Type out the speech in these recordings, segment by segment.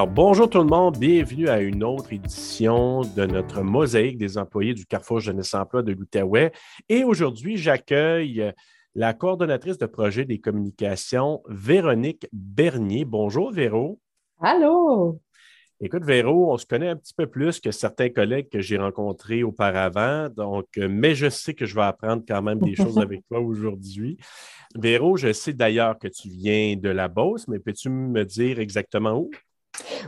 Alors, bonjour tout le monde, bienvenue à une autre édition de notre mosaïque des employés du Carrefour Jeunesse Emploi de l'Outaouais. Et aujourd'hui, j'accueille la coordonnatrice de projet des communications, Véronique Bernier. Bonjour, Véro. Allô? Écoute, Véro, on se connaît un petit peu plus que certains collègues que j'ai rencontrés auparavant, donc, mais je sais que je vais apprendre quand même des choses avec toi aujourd'hui. Véro, je sais d'ailleurs que tu viens de la Beauce, mais peux-tu me dire exactement où?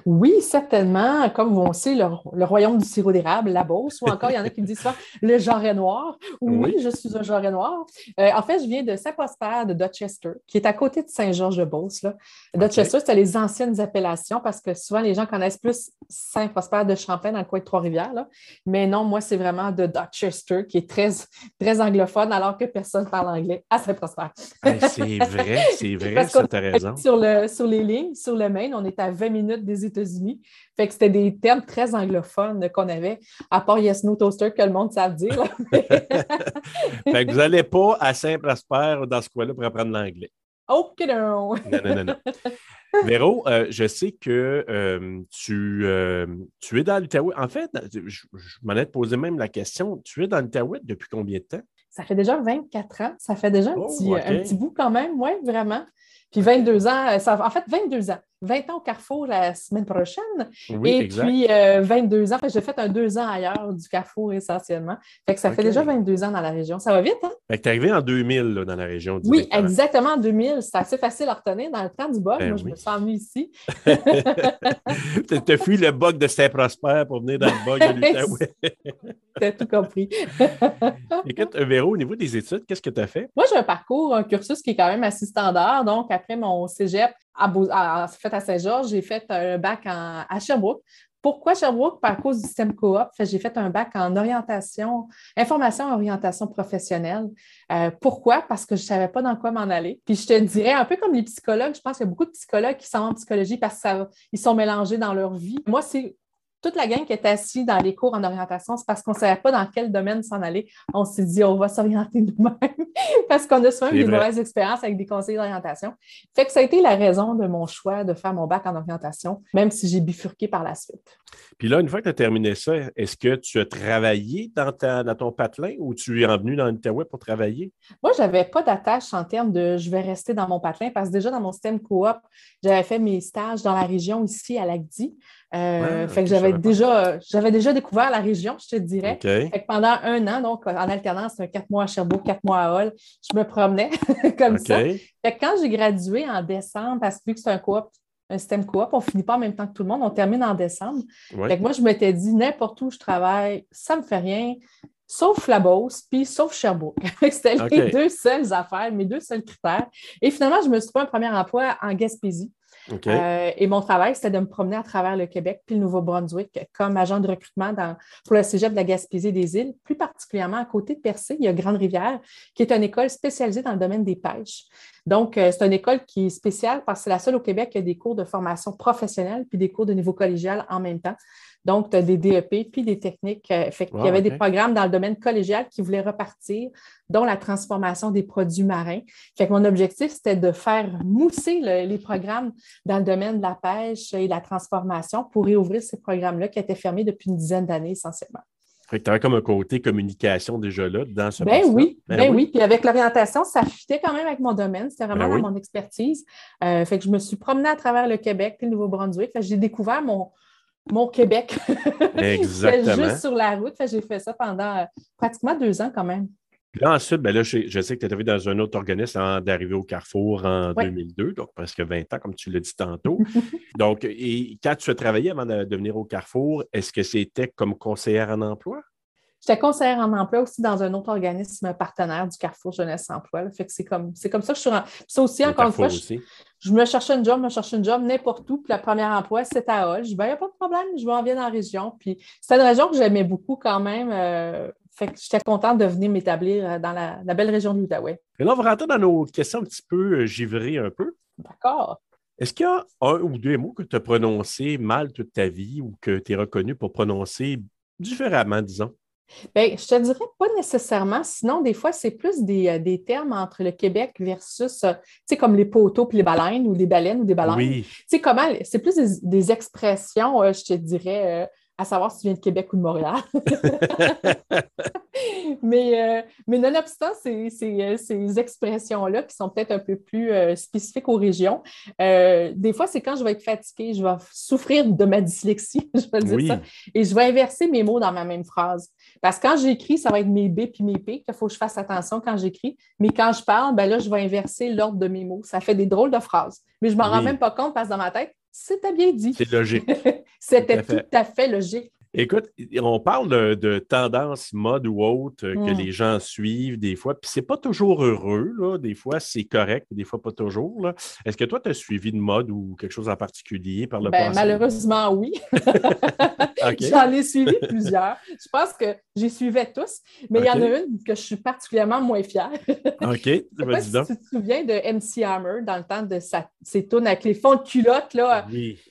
Oui, certainement. Comme on sait, le, royaume du sirop d'érable, la Beauce, ou encore, il y en a qui me disent ça, le jarret noir. Oui, je suis un jarret noir. Euh, en fait, je viens de Saint-Prosper de Dorchester, qui est à côté de Saint-Georges-de-Beauce. Dorchester, c'est les anciennes appellations parce que souvent, les gens connaissent plus Saint-Prosper de Champlain dans le coin de Trois-Rivières. Mais non, moi, c'est vraiment de Dorchester, qui est très, très anglophone, alors que personne parle anglais à Saint-Prosper. c'est vrai, c'est vrai, ça, raison. Sur, le, sur les lignes, sur le Maine, on est à 20 minutes des États-Unis. Fait que c'était des termes très anglophones qu'on avait, à part Yes No Toaster que le monde savent dire. fait que vous n'allez pas à Saint-Prosper dans ce coin-là pour apprendre l'anglais. OK, non. non, non, non, Véro, euh, je sais que euh, tu, euh, tu es dans l'Outaouais. En fait, je, m'en ai posé même la question. Tu es dans l'Outaouais depuis combien de temps? Ça fait déjà 24 ans. Ça fait déjà un, oh, petit, un petit bout quand même, oui, vraiment. Puis 22 ans, ça, en fait, 22 ans. 20 ans au Carrefour la semaine prochaine. et puis 22 euh, ans. J'ai fait un deux ans ailleurs du Carrefour essentiellement. Fait que ça fait déjà 22 ans dans la région. Ça va vite, hein? Fait que tu es arrivé en 2000 dans la région. Oui, exactement, en 2000. C'est assez facile à retenir dans le temps du bug. Ben Moi, je me sens mis ici. tu as fui le bug de Saint-Prosper pour venir dans le bug de l'Outaouais. tu as tout compris. Écoute, Véro, au niveau des études, qu'est-ce que tu as fait? Moi, j'ai un parcours, un cursus qui est quand même assez standard. Donc, après mon cégep, à, fait à Saint-Georges, j'ai fait un bac à Sherbrooke. Pourquoi Sherbrooke? Par cause du système coop. J'ai fait un bac en orientation, information et orientation professionnelle. Euh, pourquoi? Parce que je ne savais pas dans quoi m'en aller. Puis je te dirais, un peu comme les psychologues, je pense qu'il y a beaucoup de psychologues qui sont en psychologie parce qu'ils sont mélangés dans leur vie. Moi, c'est toute la gang qui est assise dans les cours en orientation, c'est parce qu'on ne savait pas dans quel domaine s'en aller. On s'est dit, on va s'orienter nous-mêmes parce qu'on a souvent eu des mauvaises expériences avec des conseillers d'orientation. Fait que ça a été la raison de mon choix de faire mon bac en orientation, même si j'ai bifurqué par la suite. Puis là, une fois que tu as terminé ça, est-ce que tu as travaillé dans, dans ton patelin ou tu es revenu dans l'Outaouais pour travailler? Moi, je n'avais pas d'attache en termes de je vais rester dans mon patelin parce que déjà dans mon système coop, j'avais fait mes stages dans la région ici à l'ACDI. Euh, fait que j'avais déjà, j'avais déjà découvert la région, je te dirais. Fait que pendant un an, donc en alternance, quatre mois à Cherbourg, quatre mois à Hall, je me promenais comme ça. Fait que quand j'ai gradué en décembre, parce que vu que c'est un coop, un système coop, on ne finit pas en même temps que tout le monde, on termine en décembre. Fait que moi, je m'étais dit, n'importe où je travaille, ça ne me fait rien, sauf la Beauce, puis sauf Sherbrooke. C'était les deux seules affaires, mes deux seuls critères. Et finalement, je me suis trouvé un premier emploi en Gaspésie. Euh, et mon travail, c'était de me promener à travers le Québec puis le Nouveau-Brunswick comme agent de recrutement pour le cégep de la Gaspésie des îles, plus particulièrement à côté de Percé, il y a Grande-Rivière, qui est une école spécialisée dans le domaine des pêches. Donc, euh, c'est une école qui est spéciale parce que c'est la seule au Québec qui a des cours de formation professionnelle puis des cours de niveau collégial en même temps. Donc, tu as des DEP puis des techniques. Euh, il y avait des programmes dans le domaine collégial qui voulaient repartir, dont la transformation des produits marins. Fait que mon objectif, c'était de faire mousser les programmes dans le domaine de la pêche et de la transformation pour réouvrir ces programmes-là qui étaient fermés depuis une dizaine d'années essentiellement. Fait que tu avais comme un côté communication déjà là dans ce Ben oui, ben, ben oui. Puis avec l'orientation, ça fitait quand même avec mon domaine. C'était vraiment ben mon expertise. Euh, fait que je me suis promenée à travers le Québec et le Nouveau-Brunswick. J'ai découvert mon, mon Québec. Exactement. juste sur la route. J'ai fait ça pendant euh, pratiquement deux ans quand même. là, ensuite, ben là, je, sais que tu es arrivé dans un autre organisme avant d'arriver au Carrefour en 2002, donc presque 20 ans, comme tu l'as dit tantôt. donc, et quand tu as travaillé avant de, venir au Carrefour, est-ce que c'était comme conseillère en emploi? J'étais conseillère en emploi aussi dans un autre organisme partenaire du Carrefour Jeunesse Emploi. Fait que c'est comme, c'est comme ça que je suis rentrée. Ça aussi, encore une fois, je, me cherchais une job, je me cherchais une job n'importe où. Puis la première emploi, c'était à Hall. Je dis, ben, il n'y a pas de problème, je m'en viens dans la région. Puis c'est une région que j'aimais beaucoup quand même. Euh, fait que j'étais contente de venir m'établir euh, dans la, belle région de l'Outaouais. Et là, on va rentrer dans nos questions un petit peu euh, givrées un peu. D'accord. Est-ce qu'il y a un ou deux mots que tu as prononcés mal toute ta vie ou que tu es reconnu pour prononcer différemment, disons? Bien, je te dirais pas nécessairement. Sinon, des fois, c'est plus des, euh, termes entre le Québec versus, euh, tu sais, comme les poteaux puis les baleines ou les baleines ou des baleines. Oui. Tu sais, comment, c'est plus des, expressions, je te dirais, à savoir si tu viens de Québec ou de Montréal. mais, euh, mais nonobstant ces, euh, ces, expressions-là qui sont peut-être un peu plus euh, spécifiques aux régions, des fois, c'est quand je vais être fatiguée, je vais souffrir de ma dyslexie, je vais dire ça, et je vais inverser mes mots dans ma même phrase. Parce que quand j'écris, ça va être mes B puis mes P, qu'il faut que je fasse attention quand j'écris. Mais quand je parle, ben là, je vais inverser l'ordre de mes mots. Ça fait des drôles de phrases. Mais je ne m'en rends même pas compte parce que dans ma tête, c'était bien dit. C'est logique. C'était tout, à fait logique. Écoute, on parle de, de tendance mode ou autre euh, que mm. les gens suivent des fois, puis c'est pas toujours heureux, là. Des fois, c'est correct, des fois, pas toujours. Est-ce que toi, tu as suivi de mode ou quelque chose en particulier par le ben, Malheureusement, oui. J'en ai suivi plusieurs. Je pense que j'y suivais tous, mais il y en a une que je suis particulièrement moins fière. OK, vas-y donc. Si tu te souviens de MC Hammer dans le temps de sa, ses tunes avec les fonds de culotte, là,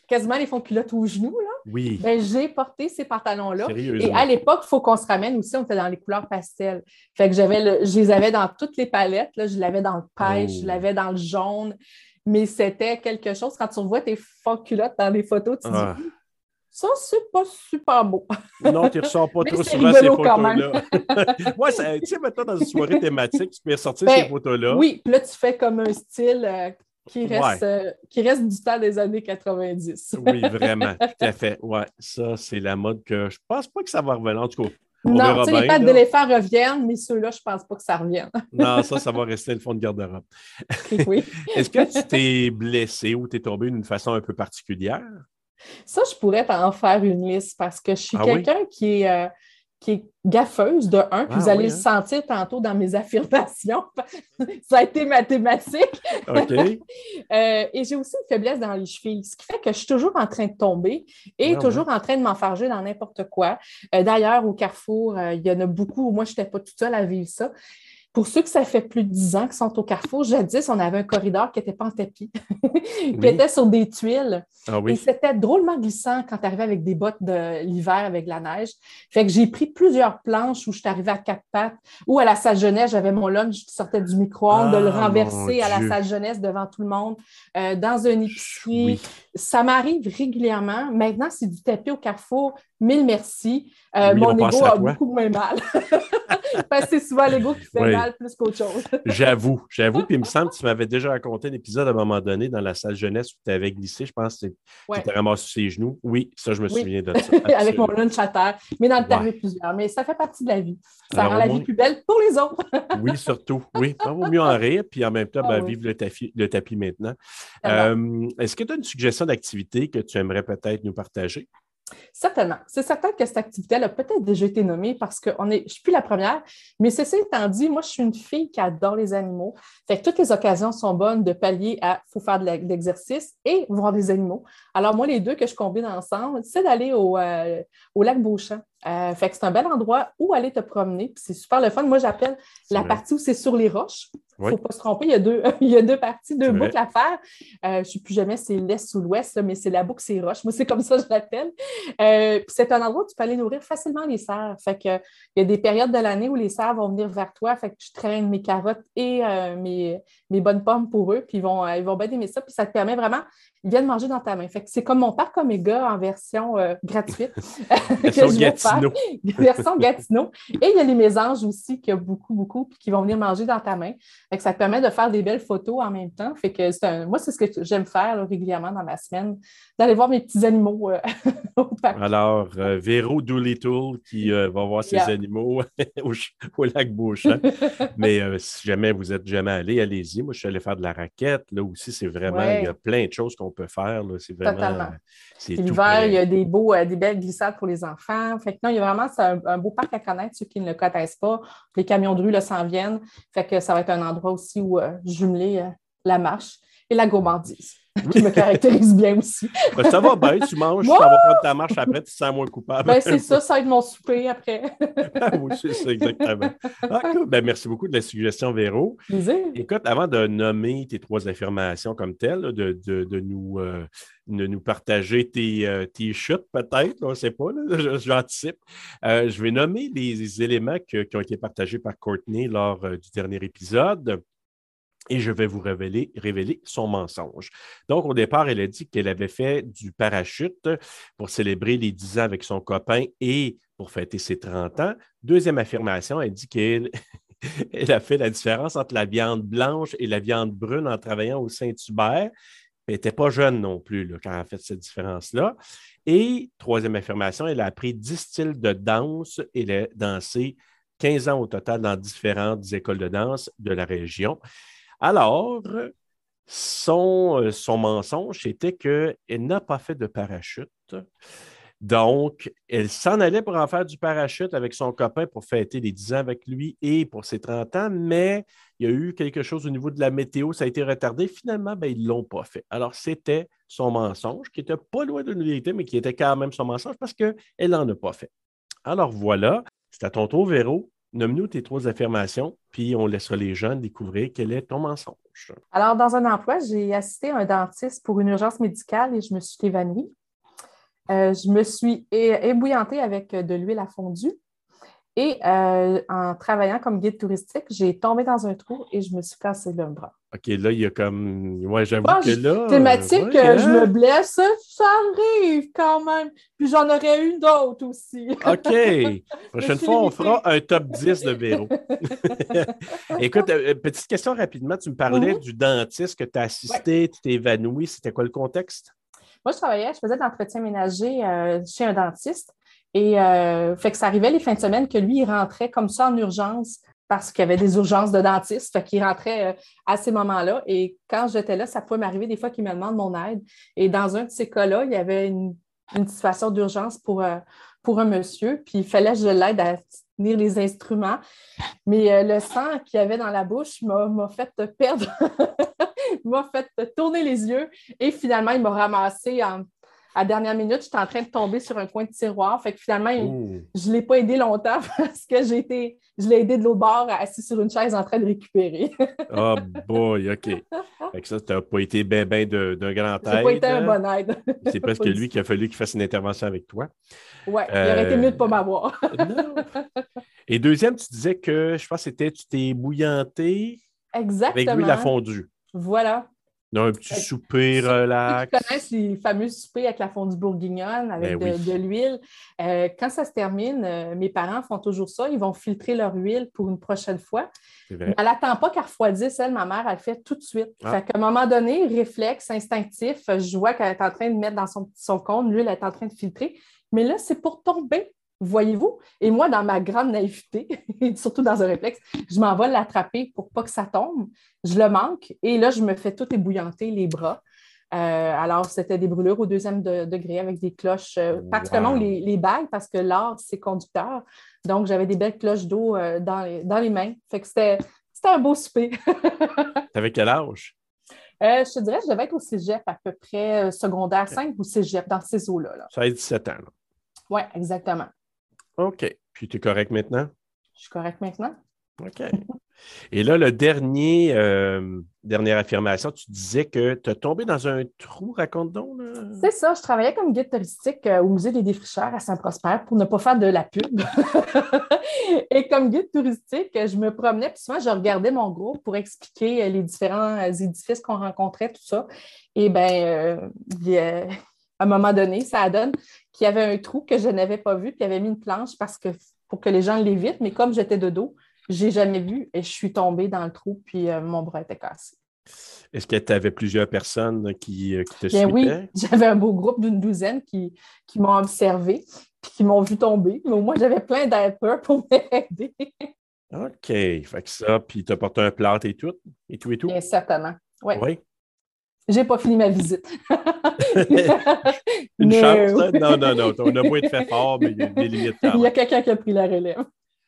quasiment les fonds de culotte aux genoux. Là. Oui. Ben, j'ai porté ces pantalons-là. Et à l'époque, il faut qu'on se ramène aussi, on était dans les couleurs pastel. Fait que j'avais je les avais dans toutes les palettes. Là. Je l'avais dans le pêche, je oh. l'avais dans le jaune. Mais c'était quelque chose, quand tu vois tes fonds de culotte dans les photos, tu dis ah. Ça, c'est pas super beau. Non, tu ne ressors pas trop souvent ces photos-là. Moi, tu sais, maintenant, dans une soirée thématique, tu peux ressortir ben, ces photos-là. Oui, puis là, tu fais comme un style euh, qui reste, euh, qui reste du temps des années 90. oui, vraiment, tout à fait. Oui, ça, c'est la mode que je pense pas que ça va revenir. En tout cas, non, les pattes d'éléphant reviennent, mais ceux-là, je ne pense pas que ça revienne. non, ça, ça va rester le fond de garde-robe. oui. Est-ce que tu t'es blessé ou tu es tombé d'une façon un peu particulière? Ça, je pourrais t'en faire une liste parce que je suis ah quelqu'un qui est. Euh, qui est gaffeuse de un, puis vous ah allez le hein? sentir tantôt dans mes affirmations. ça a été mathématique. OK. Euh, et j'ai aussi une faiblesse dans les chevilles, ce qui fait que je suis toujours en train de tomber et toujours en train de m'enfarger dans n'importe quoi. Euh, d'ailleurs, au Carrefour, il y en a beaucoup. Moi, je n'étais pas toute seule à vivre ça. Pour ceux que ça fait plus de dix ans qui sont au carrefour, jadis, on avait un corridor qui n'était pas en tapis, qui était sur des tuiles. Ah Et c'était drôlement glissant quand tu arrivais avec des bottes de l'hiver avec la neige. Fait que j'ai pris plusieurs planches où je suis arrivée à quatre pattes, ou à la salle jeunesse, j'avais mon lunch qui sortait du micro-ondes, de le ah, renverser à la salle jeunesse devant tout le monde, euh, dans un épicerie. Ça m'arrive régulièrement. Maintenant, c'est du tapis au carrefour. Mille merci. Euh, mon ego a beaucoup moins mal. Parce que c'est souvent l'ego qui fait mal plus qu'autre chose. j'avoue, j'avoue. Puis il me semble que tu m'avais déjà raconté un épisode à un moment donné dans la salle jeunesse où tu avais glissé. Je pense que tu t'es ramassé sur ses genoux. Oui, ça, je me souviens de ça. Avec mon lunch à terre. Mais dans le ouais. plusieurs. Mais ça fait partie de la vie. Ça rend la vie plus belle pour les autres. oui, surtout. Oui, ça vaut mieux en rire. Puis en même temps, ah ben, vivre le tapis, le tapis maintenant. Euh, est-ce que tu as une suggestion d'activité que tu aimerais peut-être nous partager? Certainement. C'est certain que cette activité a peut-être déjà été nommée parce que on est, je ne suis plus la première, mais ceci étant dit, moi, je suis une fille qui adore les animaux. Fait que toutes les occasions sont bonnes de pallier à faut faire de l'exercice et voir des animaux. Alors, moi, les deux que je combine ensemble, c'est d'aller au, euh, au lac Beauchamp. Euh, fait que c'est un bel endroit où aller te promener. c'est super le fun. Moi, j'appelle la partie où c'est sur les roches. Il ne faut pas se tromper, il y a deux, il y a deux parties, deux boucles à faire. Euh, je ne sais plus jamais si c'est l'est ou l'ouest, mais c'est la boucle, c'est roches. Moi, c'est comme ça que je l'appelle. Euh, c'est un endroit où tu peux aller nourrir facilement les cerfs. Fait que, il y a des périodes de l'année où les cerfs vont venir vers toi. Fait que je traîne mes carottes et mes, mes, bonnes pommes pour eux. Puis ils vont, ils vont bien aimer ça. Puis ça te permet vraiment, ils viennent manger dans ta main. Fait que c'est comme mon parc Oméga en version gratuite. version Gatineau. Et il y a les mésanges aussi, qu'il y a beaucoup, beaucoup, puis qui vont venir manger dans ta main. Ça te permet de faire des belles photos en même temps. Fait que moi, c'est ce que j'aime faire régulièrement dans ma semaine, d'aller voir mes petits animaux euh, au parc. Alors, euh, Véro Doolittle qui euh, va voir ses animaux au, lac Beauchamp. Mais si jamais vous êtes jamais allé, allez-y. Moi, je suis allé faire de la raquette. Là aussi, c'est vraiment, il y a plein de choses qu'on peut faire. C'est vraiment. L'hiver, il y a des, beaux, des belles glissades pour les enfants. Fait que non, il y a vraiment un, beau parc à connaître, ceux qui ne le connaissent pas. Les camions de rue s'en viennent. Fait que ça va être un endroit aussi où euh, jumeler euh, la marche et la gourmandise, qui me caractérise bien aussi. Ben, ça va bien, tu manges, tu vas prendre ta marche après, tu te sens moins coupable. Ben, c'est ça, ça être mon souper après. Ah oui, c'est ça, exactement. Ah, ben, merci beaucoup de la suggestion, Véro. Écoute, avant de nommer tes trois affirmations comme telles, de, de, nous, euh, de nous partager tes, euh, tes chutes, peut-être, on ne sait pas, j'anticipe. Euh, je vais nommer les, éléments qui ont été partagés par Courtney lors du dernier épisode et je vais vous révéler, son mensonge. Donc, au départ, elle a dit qu'elle avait fait du parachute pour célébrer les 10 ans avec son copain et pour fêter ses 30 ans. Deuxième affirmation, elle dit qu'elle elle a fait la différence entre la viande blanche et la viande brune en travaillant au Saint-Hubert. Elle n'était pas jeune non plus là, quand elle a fait cette différence-là. Et troisième affirmation, elle a appris 10 styles de danse et elle a dansé 15 ans au total dans différentes écoles de danse de la région. Alors, son, euh, son mensonge, c'était qu'elle n'a pas fait de parachute. Donc, elle s'en allait pour en faire du parachute avec son copain pour fêter les 10 ans avec lui et pour ses 30 ans, mais il y a eu quelque chose au niveau de la météo, ça a été retardé. Finalement, ben, ils ne l'ont pas fait. Alors, c'était son mensonge, qui n'était pas loin de vérité, mais qui était quand même son mensonge parce qu'elle n'en a pas fait. Alors voilà, c'est à ton tour, Véro. Nomme-nous tes trois affirmations, puis on laissera les jeunes découvrir quel est ton mensonge. Alors, dans un emploi, j'ai assisté un dentiste pour une urgence médicale et je me suis évanouie. Euh, je me suis ébouillantée avec de l'huile à fondue. Et euh, en travaillant comme guide touristique, j'ai tombé dans un trou et je me suis cassé le bras. OK, là, il y a comme. Ouais, j'avoue que là. Thématique, que je hein? me blesse, ça arrive quand même. Puis j'en aurais une d'autres aussi. OK. Prochaine fois, on fera un top 10 de Véro. Écoute, euh, petite question rapidement. Tu me parlais mm-hmm. du dentiste que tu as assisté, tu t'es évanoui. C'était quoi le contexte? Moi, je travaillais, je faisais de l'entretien ménager euh, chez un dentiste. Et euh, fait que ça arrivait les fins de semaine que lui, il rentrait comme ça en urgence parce qu'il y avait des urgences de dentiste. Fait qu'il rentrait euh, à ces moments-là. Et quand j'étais là, ça pouvait m'arriver des fois qu'il me demande mon aide. Et dans un de ces cas-là, il y avait une, situation d'urgence pour, euh, pour un monsieur. Puis il fallait que je l'aide à tenir les instruments. Mais le sang qu'il y avait dans la bouche m'a fait perdre, m'a fait tourner les yeux. Et finalement, il m'a ramassé en à dernière minute, j'étais en train de tomber sur un coin de tiroir. Fait que finalement, je ne l'ai pas aidé longtemps parce que j'ai été, je l'ai aidé de l'autre bord, assis sur une chaise en train de récupérer. oh boy, OK. Fait que ça, tu n'as pas été bien ben d'un grand aide. n'as pas été un bon aide. C'est presque lui qui a fallu qu'il fasse une intervention avec toi. Oui, il aurait été mieux de ne pas m'avoir. Et deuxième, tu disais que, je pense que c'était, tu t'es bouillanté. Exactement. Avec lui, la fondue. Voilà un petit souper relax. Tu connais les fameux soupers avec la fondue bourguignonne, avec ben de, l'huile. Euh, quand ça se termine, euh, mes parents font toujours ça. Ils vont filtrer leur huile pour une prochaine fois. Elle n'attend pas qu'elle refroidisse, elle, ma mère, elle le fait tout de suite. À ah. un moment donné, réflexe instinctif, je vois qu'elle est en train de mettre dans son, son cône, l'huile est en train de filtrer. Mais là, c'est pour tomber voyez-vous? Et moi, dans ma grande naïveté, surtout dans un réflexe, je m'en vais l'attraper pour pas que ça tombe. Je le manque et là, je me fais tout ébouillanter les bras. Euh, alors, c'était des brûlures au deuxième degré avec des cloches, euh, particulièrement les, les, bagues, parce que l'art, c'est conducteur. Donc, j'avais des belles cloches d'eau euh, dans, les, dans les mains. Fait que c'était un beau souper. T'avais quel âge? je te dirais, je devais être au cégep à peu près secondaire 5 ou cégep, dans ces eaux-là. Là. Ça a 17 ans. Oui, exactement. OK. Puis tu es correct maintenant? Je suis correct maintenant. OK. Et là, le dernier, euh, dernière affirmation, tu disais que tu as tombé dans un trou, raconte donc. C'est ça, je travaillais comme guide touristique euh, au musée des défricheurs à Saint-Prosper pour ne pas faire de la pub. Et comme guide touristique, je me promenais, puis souvent, je regardais mon groupe pour expliquer euh, les différents édifices qu'on rencontrait, tout ça. Et bien, à un moment donné, ça donne qu'il y avait un trou que je n'avais pas vu, puis il avait mis une planche parce que, pour que les gens l'évitent, mais comme j'étais de dos, je n'ai jamais vu et je suis tombée dans le trou, puis euh, mon bras était cassé. Est-ce que tu avais plusieurs personnes qui, euh, te Bien Oui, j'avais un beau groupe d'une douzaine qui, qui m'ont observé puis qui m'ont vu tomber. Mais au moins, j'avais plein d'helpers pour m'aider. OK. Fait que ça, puis tu as porté un plâtre et tout, et tout et tout? Bien, certainement. Oui. Oui. J'ai pas fini ma visite. Une chance, Non, non, non. On a beau être fait fort, mais il y a des limites. Il y a quelqu'un qui a pris la relève.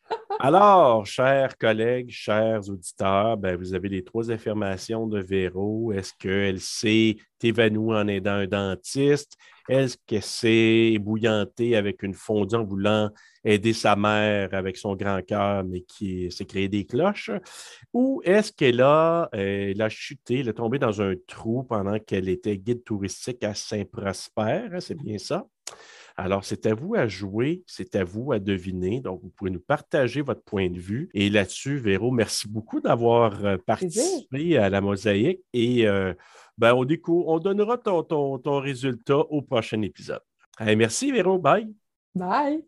Alors, chers collègues, chers auditeurs, ben, vous avez les trois affirmations de Véro. Est-ce qu'elle s'est évanouie en aidant un dentiste? Est-ce qu'elle s'est ébouillantée avec une fondue en voulant aider sa mère avec son grand cœur, mais qui s'est créé des cloches? Ou est-ce qu'elle a, euh, chuté, elle est tombée dans un trou pendant qu'elle était guide touristique à Saint-Prosper? C'est bien ça? Alors, c'est à vous à jouer, c'est à vous à deviner. Donc, vous pouvez nous partager votre point de vue. Et là-dessus, Véro, merci beaucoup d'avoir euh, participé à la mosaïque. Et euh, ben, on, on donnera ton, ton, résultat au prochain épisode. merci, Véro. Bye. Bye.